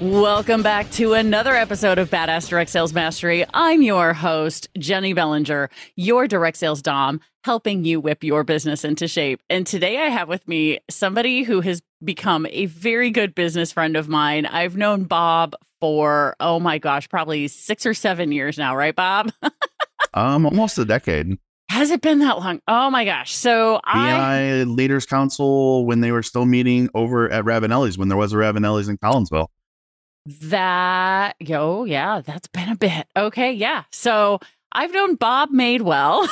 Welcome back to another episode of Badass Direct Sales Mastery. I'm your host, Jennie Bellinger, your direct sales Dom, helping you whip your business into shape. And today I have with me somebody who has become a very good business friend of mine. I've known Bob for, oh my gosh, probably six or seven years now, right, Bob? um, almost a decade. Has it been that long? Oh my gosh. So I Leaders Council when they were still meeting over at Ravanelli's when there was a Ravanelli's in Collinsville. That, yo, yeah, that's been a bit. Okay, yeah. So I've known Bob Madewell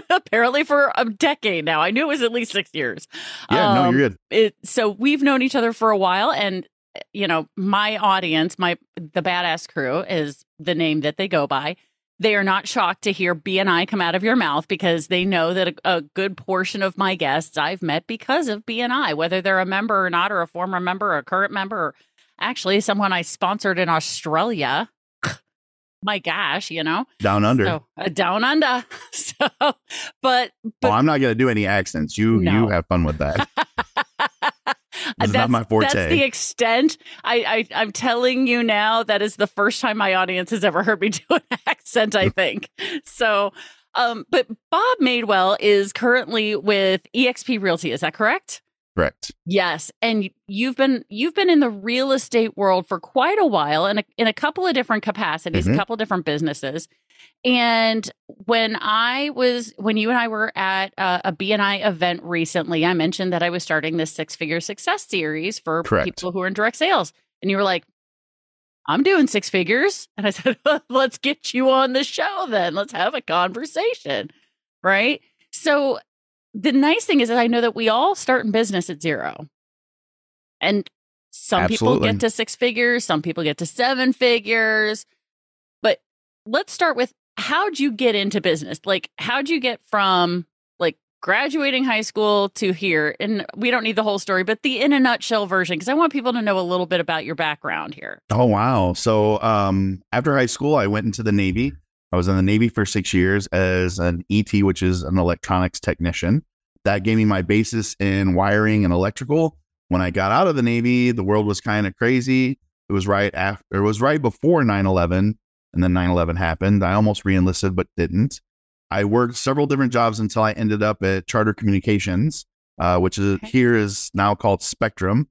apparently for a decade now. I knew it was at least six years. Yeah, um, no, you're good. It, so we've known each other for a while, and you know, my audience, my the badass crew is the name that they go by. They are not shocked to hear BNI come out of your mouth because they know that a, a good portion of my guests I've met because of BNI, whether they're a member or not, or a former member or a current member, or actually someone I sponsored in Australia. My gosh, you know, down under, so, uh, down under. So, but, but oh, I'm not going to do any accents. You no. you have fun with that. that's not my forte. That's the extent. I, I I'm telling you now. That is the first time my audience has ever heard me do an accent. I think so. Um, but Bob Madewell is currently with EXP Realty. Is that correct? Correct. Yes, and you've been you've been in the real estate world for quite a while, in a, in a couple of different capacities, mm-hmm. a couple of different businesses. And when I was when you and I were at a, a BNI event recently, I mentioned that I was starting this six figure success series for Correct. people who are in direct sales, and you were like, "I'm doing six figures," and I said, "Let's get you on the show, then. Let's have a conversation." Right. So the nice thing is that I know that we all start in business at zero. And some Absolutely. people get to six figures, some people get to seven figures. But let's start with how'd you get into business? Like, how'd you get from like graduating high school to here? And we don't need the whole story, but the in a nutshell version, because I want people to know a little bit about your background here. Oh, wow. So, um, after high school, I went into the Navy. I was in the Navy for six years as an ET, which is an electronics technician. That gave me my basis in wiring and electrical. When I got out of the Navy, the world was kind of crazy. It was right after, it was right before 9 11, and then 9 11 happened. I almost re enlisted, but didn't. I worked several different jobs until I ended up at Charter Communications, uh, which is okay. here is now called Spectrum.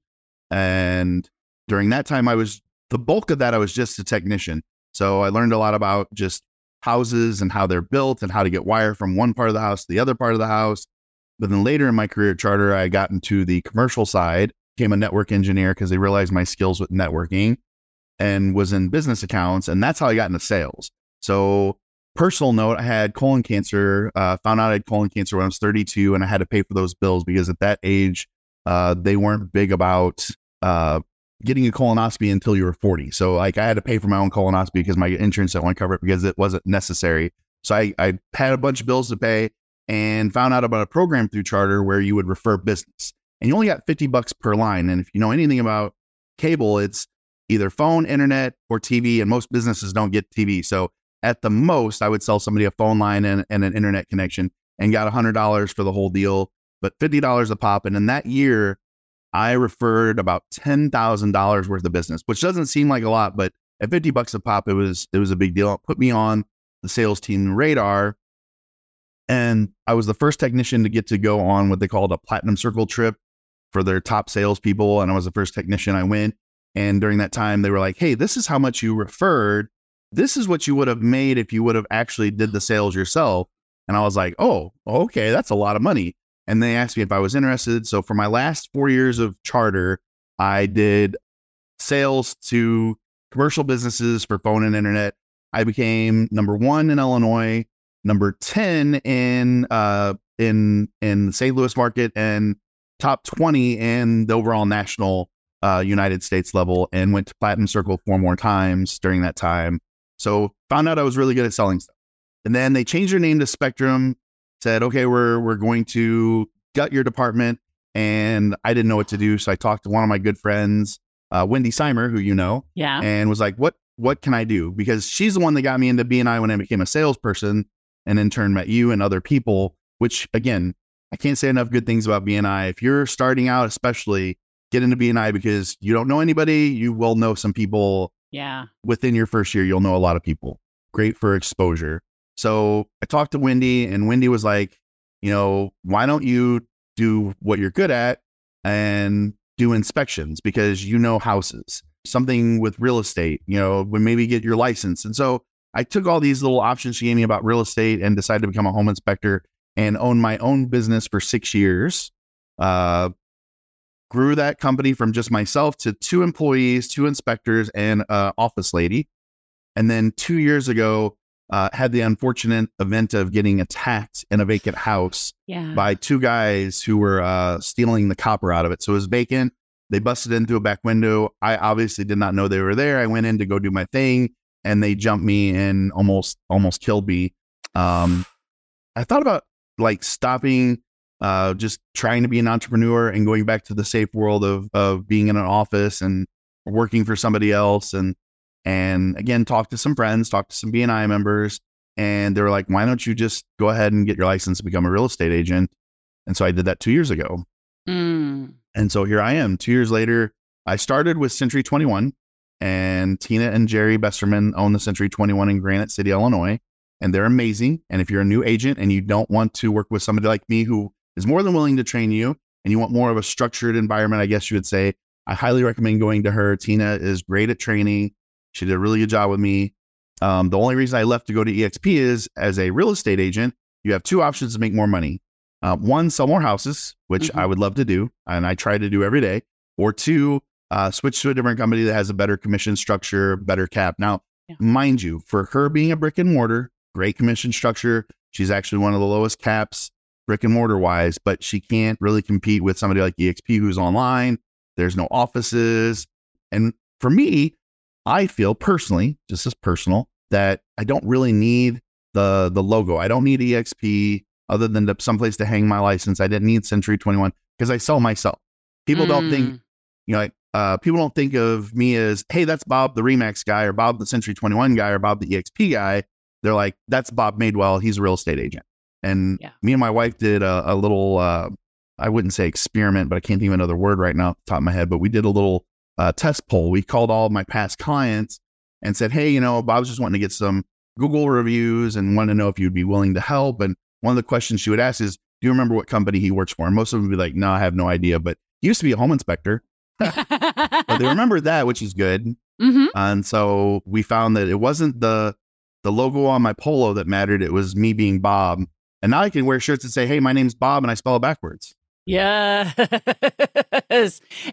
And during that time, I was the bulk of that, I was just a technician. So I learned a lot about just houses and how they're built and how to get wire from one part of the house to the other part of the house. But then later in my career at Charter, I got into the commercial side, became a network engineer because they realized my skills with networking and was in business accounts. And that's how I got into sales. So, personal note, I had colon cancer, uh, found out I had colon cancer when I was 32, and I had to pay for those bills because at that age, uh, they weren't big about uh, getting a colonoscopy until you were 40. So like I had to pay for my own colonoscopy because my insurance didn't want to cover it because it wasn't necessary. So I, I had a bunch of bills to pay and found out about a program through Charter where you would refer business. And you only got 50 bucks per line. And if you know anything about cable, it's either phone, internet, or TV. And most businesses don't get TV. So at the most, I would sell somebody a phone line and, and an internet connection and got $100 for the whole deal, but $50 a pop. And in that year, I referred about $10,000 worth of business, which doesn't seem like a lot, but at 50 bucks a pop, it was, it was a big deal. It put me on the sales team radar. And I was the first technician to get to go on what they called a platinum circle trip for their top salespeople. And I was the first technician I went. And during that time, they were like, hey, this is how much you referred. This is what you would have made if you would have actually did the sales yourself. And I was like, oh, okay, that's a lot of money and they asked me if I was interested. So for my last four years of charter, I did sales to commercial businesses for phone and internet. I became number one in Illinois number 10 in uh in in the St. Louis market and top 20 in the overall national uh United States level and went to platinum circle four more times during that time. So found out I was really good at selling stuff. And then they changed their name to Spectrum, said, okay, we're we're going to gut your department. And I didn't know what to do. So I talked to one of my good friends, uh, Wendy Simer, who you know, Yeah. and was like, "What what can I do?" Because she's the one that got me into BNI when I became a salesperson, and in turn met you and other people. Which again, I can't say enough good things about BNI. If you're starting out, especially, get into BNI because you don't know anybody. You will know some people yeah. within your first year. You'll know a lot of people. Great for exposure. So I talked to Wendy, and Wendy was like, "You know, why don't you do what you're good at and do inspections because you know houses, something with real estate, you know, when maybe get your license. And so I took all these little options she gave me about real estate and decided to become a home inspector and own my own business for six years. Uh, grew that company from just myself to two employees, two inspectors, and an office lady. And then two years ago, uh, had the unfortunate event of getting attacked in a vacant house Yeah. by two guys who were uh, stealing the copper out of it. So it was vacant. They busted in through a back window. I obviously did not know they were there. I went in to go do my thing, and they jumped me and almost almost killed me. Um, I thought about like stopping, uh, just trying to be an entrepreneur and going back to the safe world of of being in an office and working for somebody else and and again talked to some friends, talked to some BNI members, and they were like, "Why don't you just go ahead and get your license and become a real estate agent?" And so I did that two years ago. Mm. And so here I am. Two years later, I started with Century 21, and Tina and Jerry Besterman own the Century 21 in Granite City, Illinois, and they're amazing. And if you're a new agent and you don't want to work with somebody like me who is more than willing to train you, and you want more of a structured environment, I guess you would say, I highly recommend going to her. Tina is great at training. She did a really good job with me. Um, the only reason I left to go to EXP is as a real estate agent, you have two options to make more money. Uh, one, sell more houses, which Mhm. I would love to do, and I try to do every day. Or two, uh, switch to a different company that has a better commission structure, better cap. Now, Yeah. mind you, for her being a brick and mortar, great commission structure. She's actually one of the lowest caps, brick and mortar wise, but she can't really compete with somebody like EXP who's online. There's no offices. And for me, I feel personally, just as personal, that I don't really need the the logo. I don't need EXP other than to someplace to hang my license. I didn't need Century 21 because I sell myself. People don't think, Mm. you know, uh, people don't think of me as, hey, that's Bob the Remax guy or Bob the Century 21 guy or Bob the EXP guy. They're like, that's Bob Madewell. He's a real estate agent. And Yeah. me and my wife did a, a little, uh, I wouldn't say experiment, but I can't think of another word right now off the top of my head, but we did a little uh, test poll. We called all of my past clients and said, hey, you know, Bob's just wanting to get some Google reviews and wanted to know if you'd be willing to help. And one of the questions she would ask is, do you remember what company he works for? And most of them would be like, no, I have no idea. But he used to be a home inspector. But they remember that, which is good. Mhm. And so we found that it wasn't the the logo on my polo that mattered. It was me being Bob. And now I can wear shirts that say, hey, my name's Bob and I spell it backwards. Yes.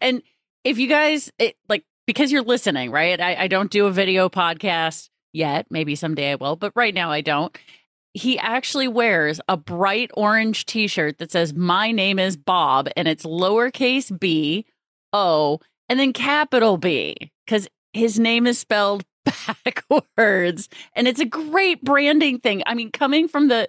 and if you guys it, like because you're listening, right? I, I don't do a video podcast yet. Maybe someday I will, but right now I don't. He actually wears a bright orange t-shirt that says my name is Bob and it's lowercase b o and then capital B cuz his name is spelled backwards and it's a great branding thing. I mean, coming from the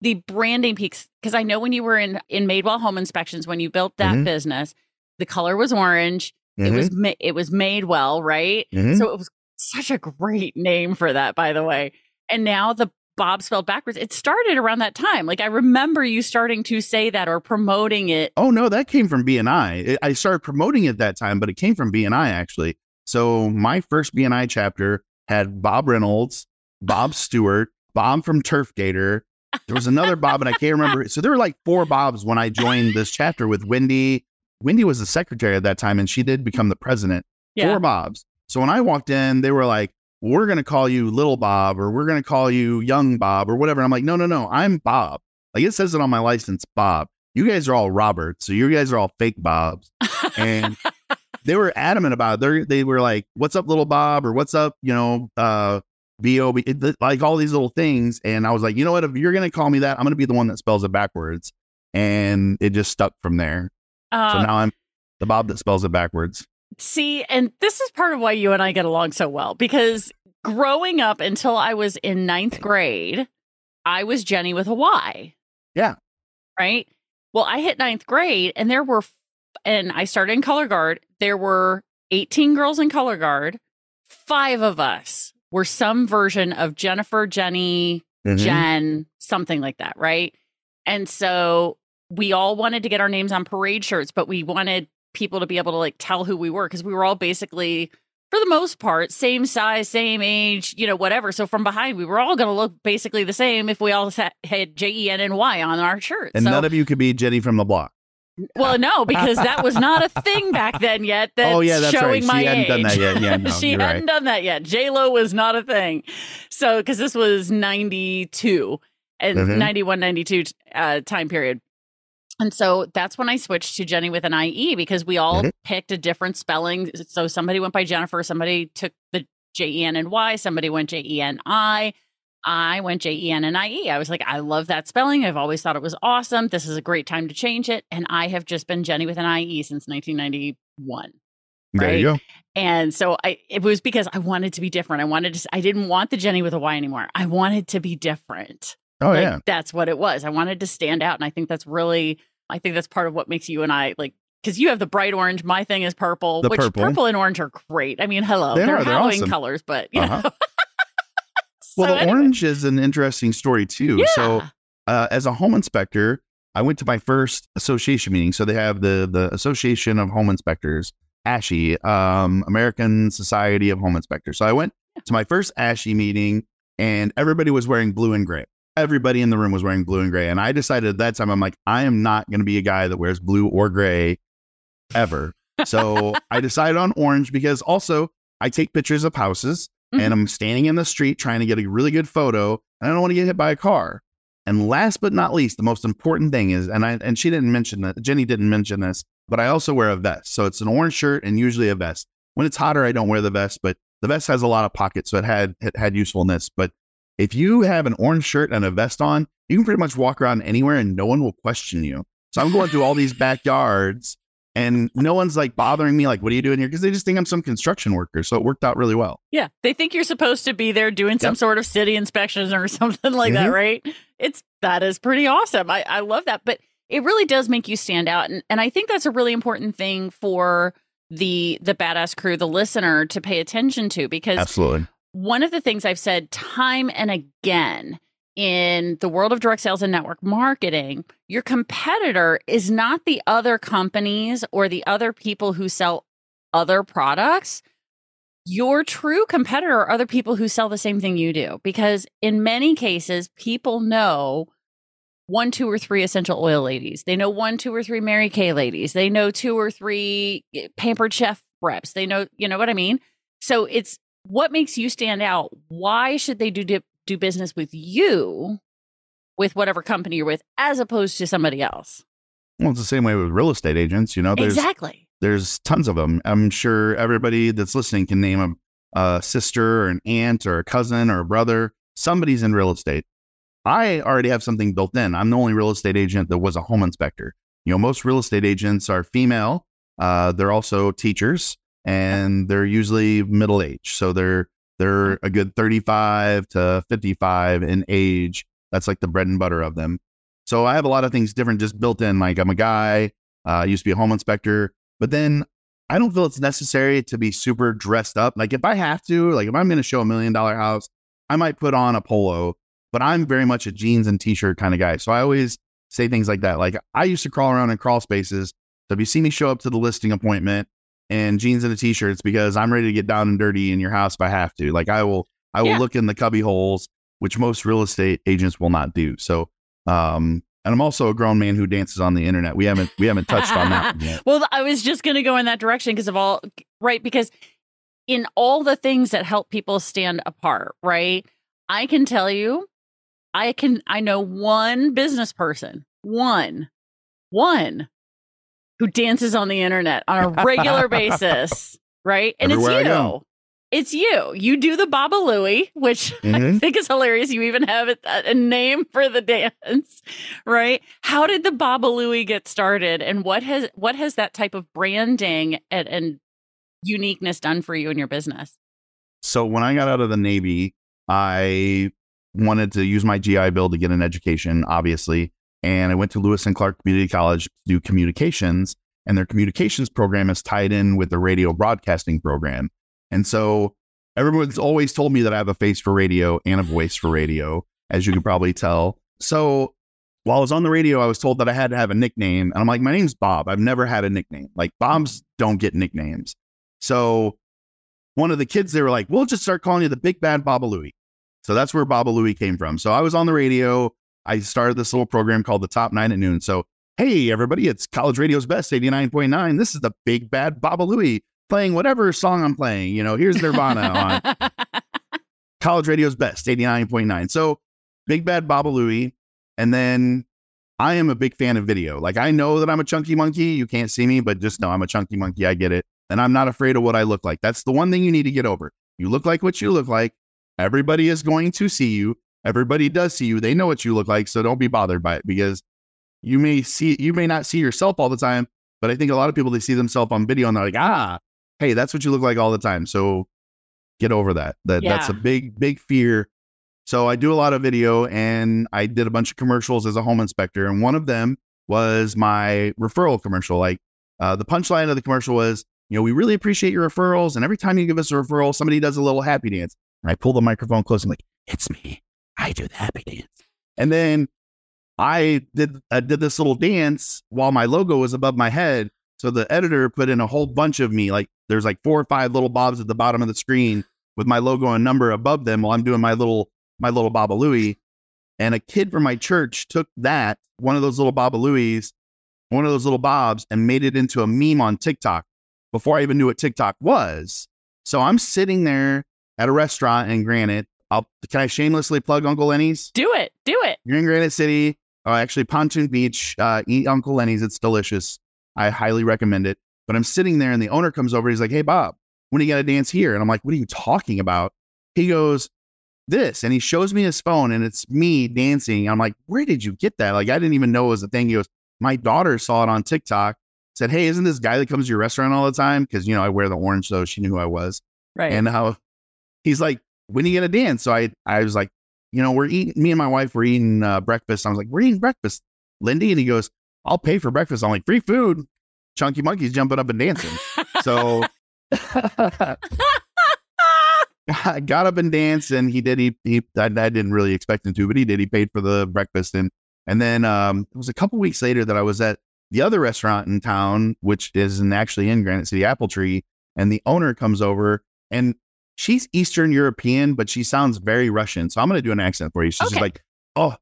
the branding peaks because I know when you were in in Madewell Home Inspections when you built that Mhm. business, the color was orange. It was ma- it was Madewell, right? Mhm. So it was such a great name for that, by the way. And now the Bob spelled backwards. It started around that time. Like I remember you starting to say that or promoting it. Oh no, that came from BNI. It- I started promoting it that time, but it came from BNI actually. So my first BNI chapter had Bob Reynolds, Bob Stewart, Bob from Turf Gator. There was another Bob, and I can't remember. So there were like four Bobs when I joined this chapter with Wendy. Wendy was the secretary at that time, and she did become the president. for Bobs. So when I walked in, they were like, "We're going to call you Little Bob, or we're going to call you Young Bob, or whatever." And I'm like, "No, no, no, I'm Bob. Like it says it on my license, Bob. You guys are all Robert, so you guys are all fake Bobs." And they were adamant about it. They they were like, "What's up, Little Bob?" or "What's up, you know, uh, B-O-B, it- like all these little things. And I was like, you know what? If you're going to call me that, I'm going to be the one that spells it backwards. And it just stuck from there. So Uh, now I'm the Bob that spells it backwards. See, and this is part of why you and I get along so well because growing up until I was in ninth grade, I was Jenny with a Y. Yeah. Right. Well, I hit ninth grade and there were, and I started in color guard. There were 18 girls in color guard. Five of us were some version of Jennifer, Jenny, Mhm. Jen, something like that, right? And so we all wanted to get our names on parade shirts, but we wanted people to be able to like tell who we were because we were all basically, for the most part, same size, same age, you know, whatever. So from behind, we were all going to look basically the same if we all had J E N N Y on our shirts. And so, none of you could be Jenny from the block. well, no, because that was not a thing back then yet. That's oh, yeah, that's showing right. my She hadn't age. done that yet. Yeah, no, she hadn't right. done that yet. J Lo was not a thing. So, because this was 92 and Mhm. 91, 92 uh, time period. And so that's when I switched to Jennie with an IE because we all Mhm. picked a different spelling. So somebody went by Jennifer, somebody took the J E N and Y, somebody went J E N I. I went J E N and I E. I was like, I love that spelling. I've always thought it was awesome. This is a great time to change it. And I have just been Jennie with an IE since 1991. There you go. And so I it was because I wanted to be different. I wanted to I didn't want the Jenny with a Y anymore. I wanted to be different. Oh, Like, yeah. That's what it was. I wanted to stand out. And I think that's really I think that's part of what makes you and I like because you have the bright orange, my thing is purple, The which purple. and orange are great. I mean, hello. They are they're Halloween awesome. colors, but you Uh-huh. know. Well, the anyway, orange is an interesting story, too. Yeah. So, uh, as a home inspector, I went to my first association meeting. So they have the the Association of Home Inspectors, ASHI, um, American Society of Home Inspectors. So I went to my first ASHI meeting, and everybody was wearing blue and gray. Everybody in the room was wearing blue and gray, and I decided at that time I'm like, I am not going to be a guy that wears blue or gray ever. So I decided on orange because also I take pictures of houses Mhm. and I'm standing in the street trying to get a really good photo and I don't want to get hit by a car. And last but not least, the most important thing is, and I and she didn't mention that Jennie didn't mention this, but I also wear a vest. So it's an orange shirt and usually a vest. When it's hotter, I don't wear the vest, but the vest has a lot of pockets, so it had it had usefulness. But if you have an orange shirt and a vest on, you can pretty much walk around anywhere and no one will question you. So I'm going through all these backyards and no one's like bothering me, like, what are you doing here? Because they just think I'm some construction worker. So it worked out really well. Yeah, they think you're supposed to be there doing some Yep. sort of city inspection or something like that, Mhm. right? It's that is pretty awesome. I, I love that, but it really does make you stand out, and and I think that's a really important thing for the the badass crew, the listener, to pay attention to because Absolutely. One of the things I've said time and again in the world of direct sales and network marketing, your competitor is not the other companies or the other people who sell other products. Your true competitor are other people who sell the same thing you do. Because in many cases, people know one, two, or three essential oil ladies. They know one, two, or three Mary Kay ladies. They know two or three eh, pampered chef reps. They know, you know what I mean? So it's what makes you stand out? Why should they do do business with you, with whatever company you're with, as opposed to somebody else? Well, it's the same way with real estate agents. You know, there's exactly. there's tons of them. I'm sure everybody that's listening can name a, a sister or an aunt or a cousin or a brother. Somebody's in real estate. I already have something built in. I'm the only real estate agent that was a home inspector. You know, most real estate agents are female. Uh, they're also teachers, and they're usually middle age. So they're they're a good 35 to 55 in age. That's like the bread and butter of them. So I have a lot of things different just built in. Like I'm a guy. Uh, I used to be a home inspector, but then I don't feel it's necessary to be super dressed up. Like if I have to, like if I'm going to show a million dollar house, I might put on a polo, but I'm very much a jeans and t-shirt kind of guy. So I always say things like that. Like I used to crawl around in crawl spaces. So if you see me show up to the listing appointment in jeans and a t-shirt, it's because I'm ready to get down and dirty in your house if I have to. Like I will, I will Yeah. look in the cubby holes, which most real estate agents will not do. So, um, and I'm also a grown man who dances on the internet. We haven't, we haven't touched on that yet. Well, I was just going to go in that direction because of all, right? Because in all the things that help people stand apart, right? I can tell you, I can, I know one business person, one, one who dances on the internet on a regular basis, right? And Everywhere it's you. it's you. You do the Baba Louie, which mm-hmm. I think is hilarious. You even have a, a, name for the dance, right? How did the Baba Louie get started, and what has what has that type of branding and, and uniqueness done for you in your business? So when I got out of the Navy, I wanted to use my GI Bill to get an education, obviously, and I went to Lewis and Clark Community College to do communications, and their communications program is tied in with the radio broadcasting program. And so everyone's always told me that I have a face for radio and a voice for radio, as you can probably tell. So while I was on the radio, I was told that I had to have a nickname. And I'm like, my name's Bob. I've never had a nickname. Like, Bobs don't get nicknames. So one of the kids, they were like, we'll just start calling you the Big Bad Baba Louie. So that's where Baba Louie came from. So I was on the radio. I started this little program called the Top Nine at Noon. So, hey, everybody, it's College Radio's Best 89.9. This is the Big Bad Baba Louie playing whatever song I'm playing. You know, here's Nirvana on College Radio's Best, 89.9. So Big Bad Baba Louie. And then I am a big fan of video. Like I know that I'm a chunky monkey. You can't see me, but just know I'm a chunky monkey. I get it. And I'm not afraid of what I look like. That's the one thing you need to get over. You look like what you look like. Everybody is going to see you. Everybody does see you. They know what you look like. So don't be bothered by it because you may see, you may not see yourself all the time, but I think a lot of people, they see themselves on video and they're like, ah, hey, that's what you look like all the time. So get over that. That yeah. that's a big, big fear. So I do a lot of video and I did a bunch of commercials as a home inspector. And one of them was my referral commercial. Like uh, the punchline of the commercial was, you know, we really appreciate your referrals. And every time you give us a referral, somebody does a little happy dance. And I pull the microphone close. I'm like, it's me. I do the happy dance. And then I did I did this little dance while my logo was above my head. So the editor put in a whole bunch of me, like there's like four or five little bobs at the bottom of the screen with my logo and number above them while I'm doing my little my little Baba Louie. And a kid from my church took that, one of those little Baba Louies, one of those little bobs, and made it into a meme on TikTok before I even knew what TikTok was. So I'm sitting there at a restaurant in Granite. I'll can I shamelessly plug Uncle Lenny's? Do it. Do it. You're in Granite City. Uh, actually, Pontoon Beach. Uh, eat Uncle Lenny's. It's delicious. I highly recommend it. But I'm sitting there and the owner comes over. He's like, Hey, Bob, when are you going to dance here? And I'm like, What are you talking about? He goes, This. And he shows me his phone and it's me dancing. I'm like, Where did you get that? Like, I didn't even know it was a thing. He goes, My daughter saw it on TikTok, said, Hey, isn't this guy that comes to your restaurant all the time? Because, you know, I wear the orange. So she knew who I was. Right. And how he's like, When are you to dance? So I, I was like, you know, we're eating, me and my wife were eating uh, breakfast. I was like, we're eating breakfast, Lindy. And he goes, I'll pay for breakfast. I'm like, free food chunky monkeys jumping up and dancing. So I got up and danced, and he did. He, he I, I, didn't really expect him to, but he did. He paid for the breakfast, and and then um, it was a couple weeks later that I was at the other restaurant in town, which is in, actually in Granite City, Apple Tree, and the owner comes over, and she's Eastern European, but she sounds very Russian. So I'm going to do an accent for you. She's okay. like, "Oh,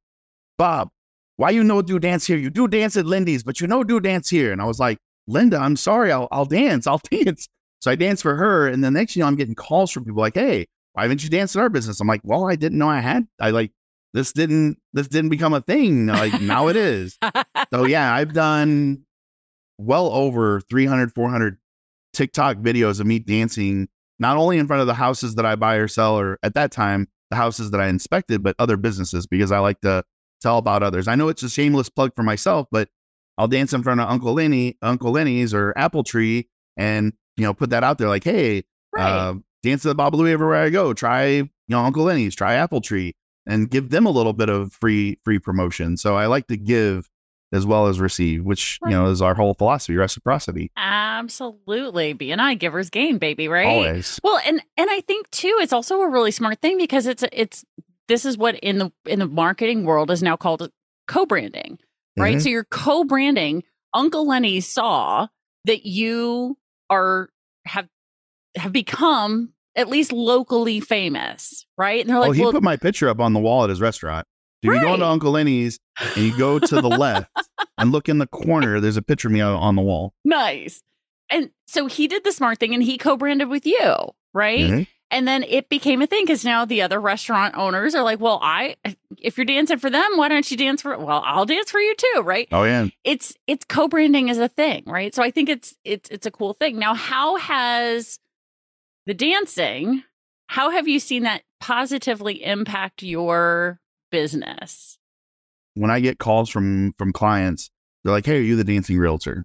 Bob, why you no do dance here? You do dance at Lindy's, but you no do dance here." And I was like, Linda, I'm sorry, I'll, I'll dance, I'll dance. So I dance for her. And the next, you know, I'm getting calls from people like, hey, why haven't you danced in our business? I'm like, well, I didn't know I had, I like, this didn't, this didn't become a thing. Like now it is. so yeah, I've done well over 300, 400 TikTok videos of me dancing, not only in front of the houses that I buy or sell, or at that time, the houses that I inspected, but other businesses because I like to tell about others. I know it's a shameless plug for myself, but I'll dance in front of Uncle Lenny, Uncle Lenny's or Apple Tree, and you know put that out there like, hey, right. uh, dance to the Baba Louie everywhere I go. Try you know Uncle Lenny's, try Apple Tree, and give them a little bit of free free promotion. So I like to give as well as receive, which right. you know is our whole philosophy, reciprocity. Absolutely, BNI givers gain, baby, right? Always. Well, and and I think too, it's also a really smart thing because it's it's this is what in the in the marketing world is now called co-branding right? Mm-hmm. So you're co-branding. Uncle Lenny saw that you are have have become at least locally famous, right? And they're like, "Oh, he well, put my picture up on the wall at his restaurant." If right. you go into Uncle Lenny's and you go to the left and look in the corner, there's a picture of me on the wall. Nice. And so he did the smart thing and he co-branded with you, right? Mm-hmm. And then it became a thing because now the other restaurant owners are like, well, I, if you're dancing for them, why don't you dance for, well, I'll dance for you too. Right. Oh, yeah. It's, it's co-branding is a thing. Right. So I think it's, it's, it's a cool thing. Now, how has the dancing, how have you seen that positively impact your business? When I get calls from from clients, they're like, "Hey, are you the dancing realtor?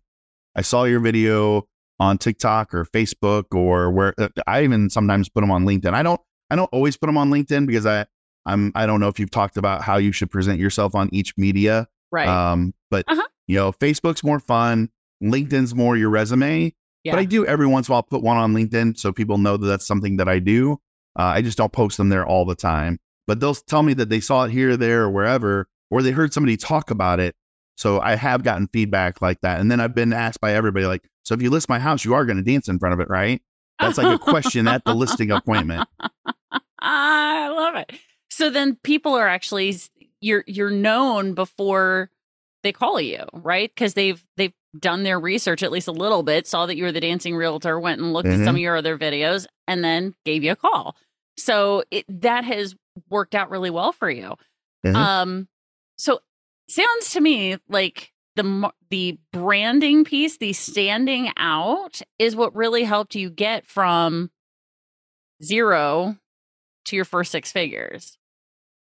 I saw your video on TikTok or Facebook or where uh, I even sometimes put them on LinkedIn. I don't I don't always put them on LinkedIn because I I'm I don't know if you've talked about how you should present yourself on each media. Right. Um, but uh-huh. you know, Facebook's more fun. LinkedIn's more your resume. Yeah. But I do every once in a while put one on LinkedIn so people know that that's something that I do. Uh, I just don't post them there all the time. But they'll tell me that they saw it here, there, or wherever, or they heard somebody talk about it. So I have gotten feedback like that. And then I've been asked by everybody, like, so if you list my house, you are going to dance in front of it, right? That's like a question at the listing appointment. I love it. So then people are actually you're you're known before they call you, right? Because they've they've done their research at least a little bit, saw that you were the dancing realtor, went and looked mm-hmm. at some mm-hmm. of your other videos, and then gave you a call. So it, that has worked out really well for you. Mm-hmm. Um, so sounds to me like the the branding piece, the standing out, is what really helped you get from zero to your first six figures.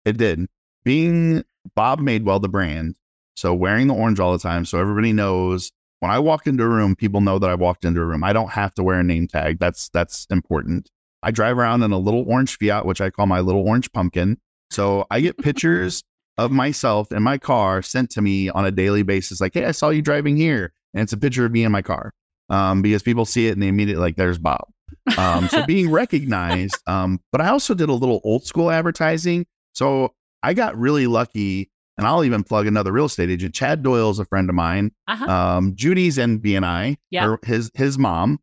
It did. Being Bob Madewell, the brand, so wearing the orange all the time, so everybody knows when I walk into a room, people know that I walked into a room. I don't have to wear a name tag. That's that's important. I drive around in a little orange Fiat, which I call my little orange pumpkin. So I get pictures of myself in my car sent to me on a daily basis. Like, hey, I saw you driving here, and it's a picture of me in my car. Um, because people see it and they immediately like, there's Bob. Um, so being recognized. Um, but I also did a little old school advertising. So I got really lucky and I'll even plug another real estate agent. Chad Doyle is a friend of mine. Uh-huh. Um, Judy's in BNI, yeah. his his mom,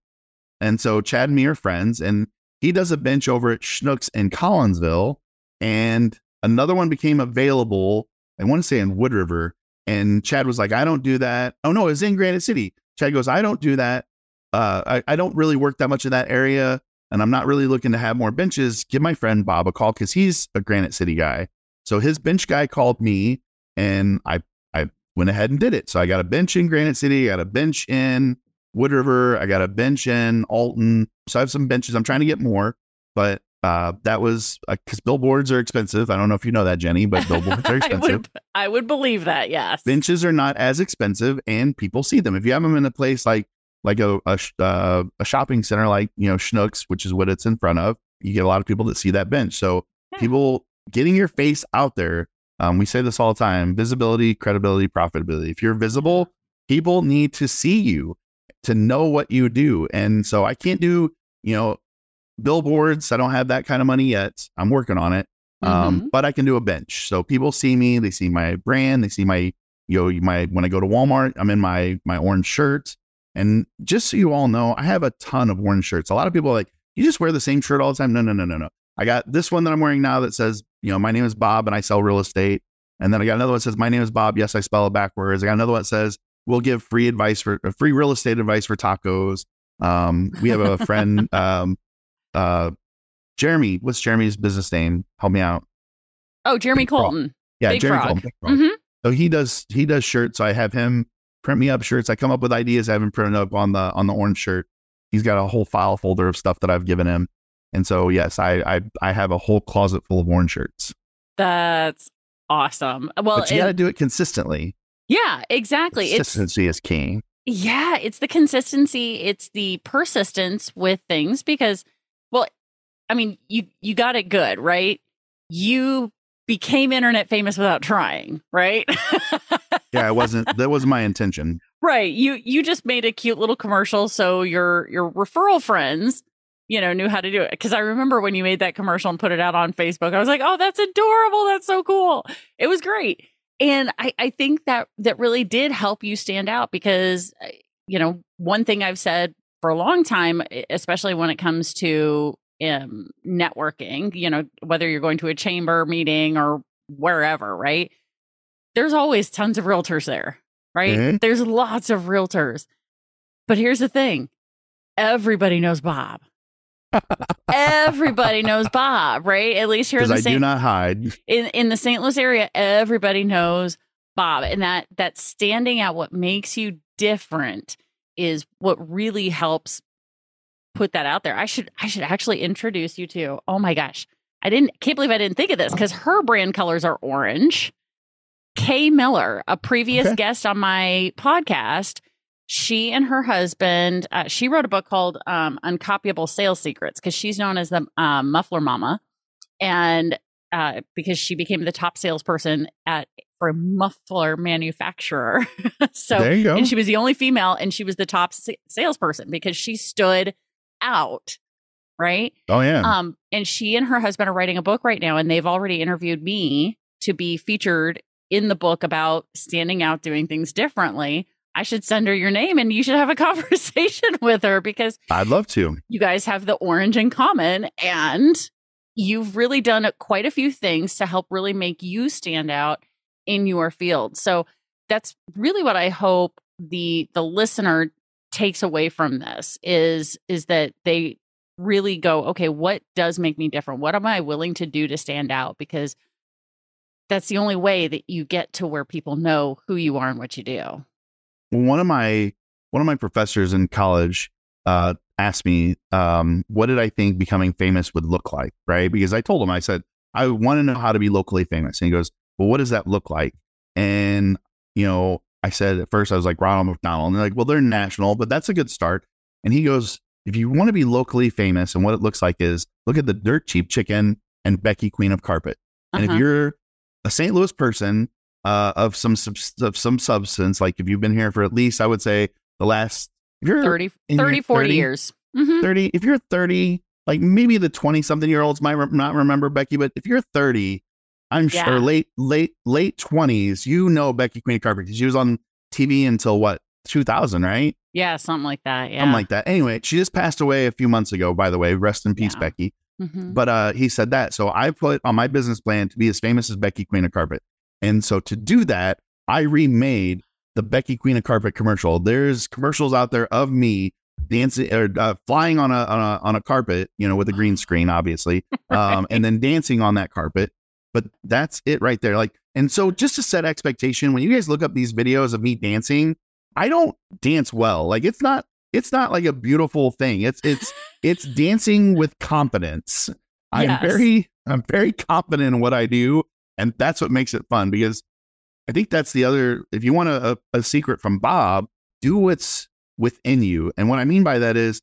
and so Chad and me are friends. And he does a bench over at Schnucks in Collinsville, and another one became available. I want to say in Wood River, and Chad was like, "I don't do that." Oh no, it's in Granite City. Chad goes, "I don't do that. Uh, I, I don't really work that much in that area." And I'm not really looking to have more benches. Give my friend Bob a call because he's a Granite City guy. So his bench guy called me and I I went ahead and did it. So I got a bench in Granite City, I got a bench in Wood River, I got a bench in Alton. So I have some benches. I'm trying to get more, but uh, that was because uh, billboards are expensive. I don't know if you know that, Jennie, but billboards are expensive. I, would, I would believe that, yes. Benches are not as expensive, and people see them. If you have them in a place like like a a, uh, a shopping center, like you know Schnucks, which is what it's in front of, you get a lot of people that see that bench. So yeah. people getting your face out there. Um, we say this all the time visibility, credibility, profitability. If you're visible, people need to see you to know what you do. And so I can't do, you know, billboards. I don't have that kind of money yet. I'm working on it. Um, mm-hmm. but I can do a bench. So people see me, they see my brand, they see my, you know, my, when I go to Walmart, I'm in my, my orange shirt. And just so you all know, I have a ton of orange shirts. A lot of people are like, you just wear the same shirt all the time. No, no, no, no, no. I got this one that I'm wearing now that says, you know, my name is Bob and I sell real estate. And then I got another one that says, my name is Bob. Yes, I spell it backwards. I got another one that says, we'll give free advice for uh, free real estate advice for tacos. Um, we have a friend, um, uh, Jeremy. What's Jeremy's business name? Help me out. Oh, Jeremy Big Colton. Frog. Yeah, Big Jeremy Frog. Colton. Mm-hmm. So he does he does shirts. So I have him print me up shirts. I come up with ideas. I have him printed up on the on the orange shirt. He's got a whole file folder of stuff that I've given him. And so, yes, I, I, I have a whole closet full of orange shirts. That's awesome. Well, but you got to do it consistently. Yeah, exactly. Consistency it's, is king. Yeah, it's the consistency, it's the persistence with things because, well, I mean, you you got it good, right? You became internet famous without trying, right? yeah, it wasn't. That was my intention. Right. You you just made a cute little commercial so your your referral friends you know, knew how to do it. Cause I remember when you made that commercial and put it out on Facebook, I was like, oh, that's adorable. That's so cool. It was great. And I, I think that that really did help you stand out because, uh, you know, one thing I've said for a long time, especially when it comes to um, networking, you know, whether you're going to a chamber meeting or wherever, right? There's always tons of realtors there, right? Mm-hmm. There's lots of realtors. But here's the thing everybody knows Bob. Everybody knows Bob, right? At least here in the I Saint, do not hide. In in the St. Louis area, everybody knows Bob, and that that standing out, what makes you different, is what really helps put that out there. I should I should actually introduce you to. Oh my gosh. I didn't can't believe I didn't think of this because her brand colors are orange. Kay Miller, a previous okay. guest on my podcast, she and her husband, uh, she wrote a book called um, Uncopyable Sales Secrets because she's known as the uh, Muffler Mama, and uh, because she became the top salesperson at for a muffler manufacturer. so there you go. and she was the only female, and she was the top sa- salesperson because she stood out. Right. Oh yeah. Um, and she and her husband are writing a book right now, and they've already interviewed me to be featured in the book about standing out, doing things differently. I should send her your name and you should have a conversation with her because I'd love to. You guys have the orange in common and you've really done quite a few things to help really make you stand out in your field. So that's really what I hope the the listener takes away from this is is that they really go okay what does make me different what am i willing to do to stand out because that's the only way that you get to where people know who you are and what you do. One of my one of my professors in college uh, asked me, um, "What did I think becoming famous would look like?" Right? Because I told him, I said, "I want to know how to be locally famous." And he goes, "Well, what does that look like?" And you know, I said at first I was like Ronald McDonald, and they're like, "Well, they're national, but that's a good start." And he goes, "If you want to be locally famous, and what it looks like is look at the Dirt Cheap Chicken and Becky Queen of Carpet." And uh-huh. if you're a St. Louis person uh, of some of some substance, like if you've been here for at least, I would say the last if you're 30, 30 40 30, years. Mm-hmm. 30, if you're 30, like maybe the 20 something year olds might re- not remember Becky, but if you're 30, I'm yeah. sure late, late, late 20s, you know Becky Queen of Carpet because she was on TV until what, 2000, right? Yeah, something like that. Yeah. Something like that. Anyway, she just passed away a few months ago, by the way. Rest in peace, yeah. Becky. Mm-hmm. But uh, he said that. So I put on my business plan to be as famous as Becky Queen of Carpet. And so to do that, I remade the Becky Queen of Carpet commercial. There's commercials out there of me dancing or uh, flying on a, on a on a carpet, you know, with a green screen, obviously, right. um, and then dancing on that carpet. But that's it right there. Like, and so just to set expectation, when you guys look up these videos of me dancing, I don't dance well. Like, it's not it's not like a beautiful thing. It's it's it's dancing with confidence. I'm very I'm very confident in what I do, and that's what makes it fun because I think that's the other. If you want a, a secret from Bob, do what's within you, and what I mean by that is,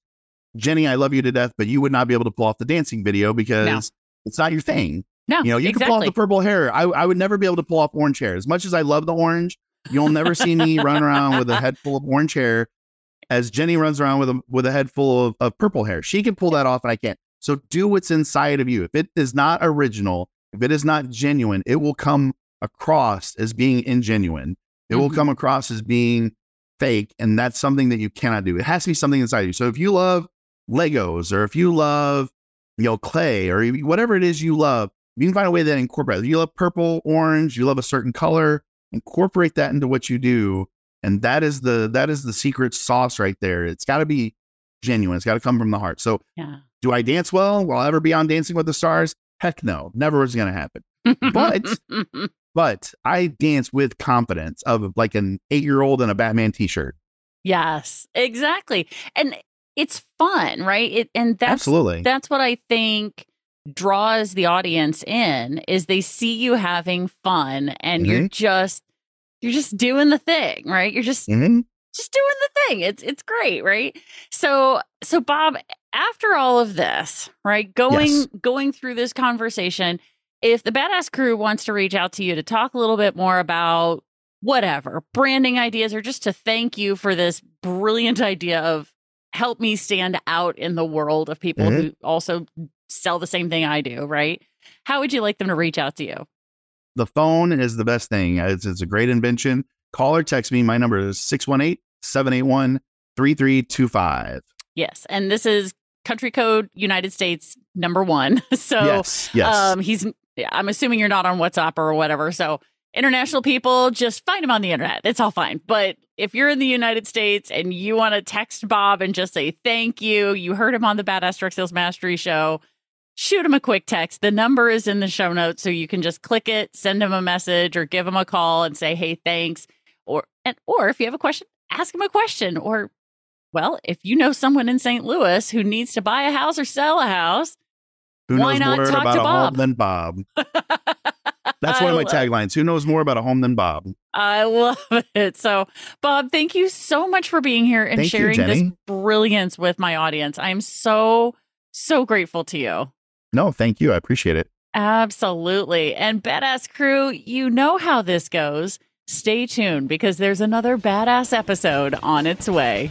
Jennie, I love you to death, but you would not be able to pull off the dancing video because no. it's not your thing. No, you know you exactly. can pull off the purple hair. I I would never be able to pull off orange hair. As much as I love the orange, you'll never see me run around with a head full of orange hair as Jennie runs around with a with a head full of, of purple hair. She can pull that off, and I can't. So do what's inside of you. If it is not original, if it is not genuine, it will come across as being ingenuine. It mm-hmm. will come across as being fake, and that's something that you cannot do. It has to be something inside you. So if you love Legos, or if you love you know clay, or whatever it is you love, you can find a way that incorporate. You love purple, orange, you love a certain color, incorporate that into what you do and that is the that is the secret sauce right there it's got to be genuine it's got to come from the heart so yeah. do i dance well will i ever be on dancing with the stars heck no never was going to happen but but i dance with confidence of like an eight year old in a batman t-shirt yes exactly and it's fun right it and that's absolutely that's what i think draws the audience in is they see you having fun and mm-hmm. you're just you're just doing the thing, right? You're just mm-hmm. just doing the thing. It's it's great, right? So so Bob, after all of this, right? Going yes. going through this conversation, if the badass crew wants to reach out to you to talk a little bit more about whatever branding ideas or just to thank you for this brilliant idea of help me stand out in the world of people mm-hmm. who also sell the same thing I do, right? How would you like them to reach out to you? the phone is the best thing. It's, it's a great invention. Call or text me. My number is 618 781 3325. Yes. And this is country code United States number one. So yes, yes. Um, he's, I'm assuming you're not on WhatsApp or whatever. So international people, just find him on the internet. It's all fine. But if you're in the United States and you want to text Bob and just say thank you, you heard him on the Badass Direct Sales Mastery show shoot him a quick text. The number is in the show notes, so you can just click it, send him a message, or give him a call and say, "Hey, thanks." Or and or if you have a question, ask him a question, or well, if you know someone in St. Louis who needs to buy a house or sell a house, Who Why knows not more talk about to a Bob? home than Bob? That's one of my taglines. Who knows more about a home than Bob? I love it. So, Bob, thank you so much for being here and Thank you, sharing this brilliance with my audience. I'm so, so grateful to you. No, thank you. I appreciate it. Absolutely. And Badass Crew, you know how this goes. Stay tuned because there's another badass episode on its way.